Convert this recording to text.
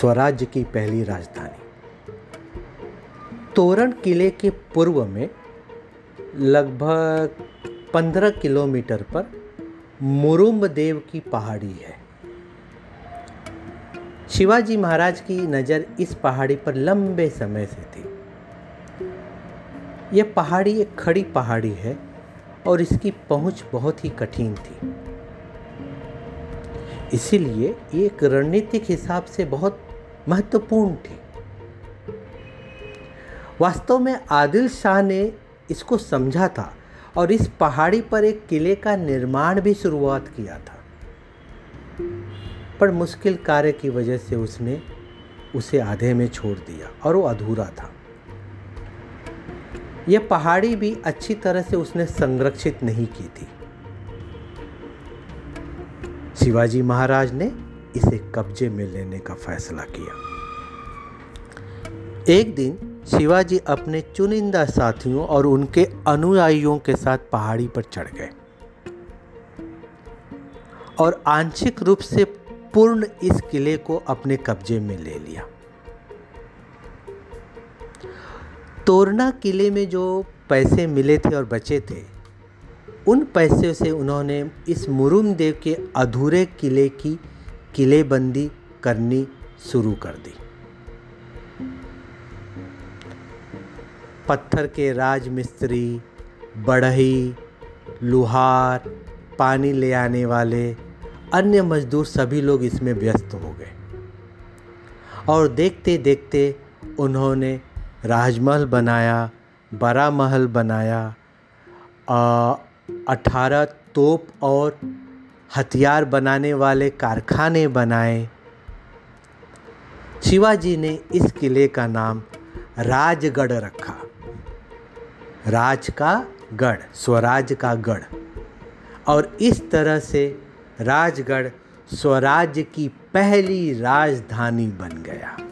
स्वराज्य की पहली राजधानी। तोरण किले के पूर्व में लगभग पंद्रह किलोमीटर पर मुरुम्ब देव की पहाड़ी है। शिवाजी महाराज की नज़र इस पहाड़ी पर लंबे समय से थी। यह पहाड़ी एक खड़ी पहाड़ी है और इसकी पहुँच बहुत ही कठिन थी। इसीलिए एक रणनीतिक हिसाब से बहुत महत्वपूर्ण थी। वास्तव में आदिल शाह ने इसको समझा था और इस पहाड़ी पर एक किले का निर्माण भी शुरुआत किया था। पर मुश्किल कार्य की वजह से उसने उसे आधे में छोड़ दिया और वो अधूरा था। यह पहाड़ी भी अच्छी तरह से उसने संरक्षित नहीं की थी। शिवाजी महाराज ने इसे कब्जे में लेने का फैसला किया। एक दिन शिवाजी अपने चुनिंदा साथियों और उनके अनुयायियों के साथ पहाड़ी पर चढ़ गए और आंशिक रूप से पूर्ण इस किले को अपने कब्जे में ले लिया। तोरना किले में जो पैसे मिले थे और बचे थे उन पैसे से उन्होंने इस मुरुम देव के अधूरे किले की किलेबंदी करनी शुरू कर दी। पत्थर के राजमिस्त्री बढ़ई लुहार, पानी ले आने वाले, अन्य मजदूर सभी लोग इसमें व्यस्त हो गए। और देखते देखते उन्होंने राजमहल बनाया बड़ा महल बनाया अठारह तोप और हथियार बनाने वाले कारखाने बनाए। शिवाजी ने इस किले का नाम राजगढ़ रखा। राज का गढ़, स्वराज का गढ़। और इस तरह से राजगढ़ स्वराज की पहली राजधानी बन गया।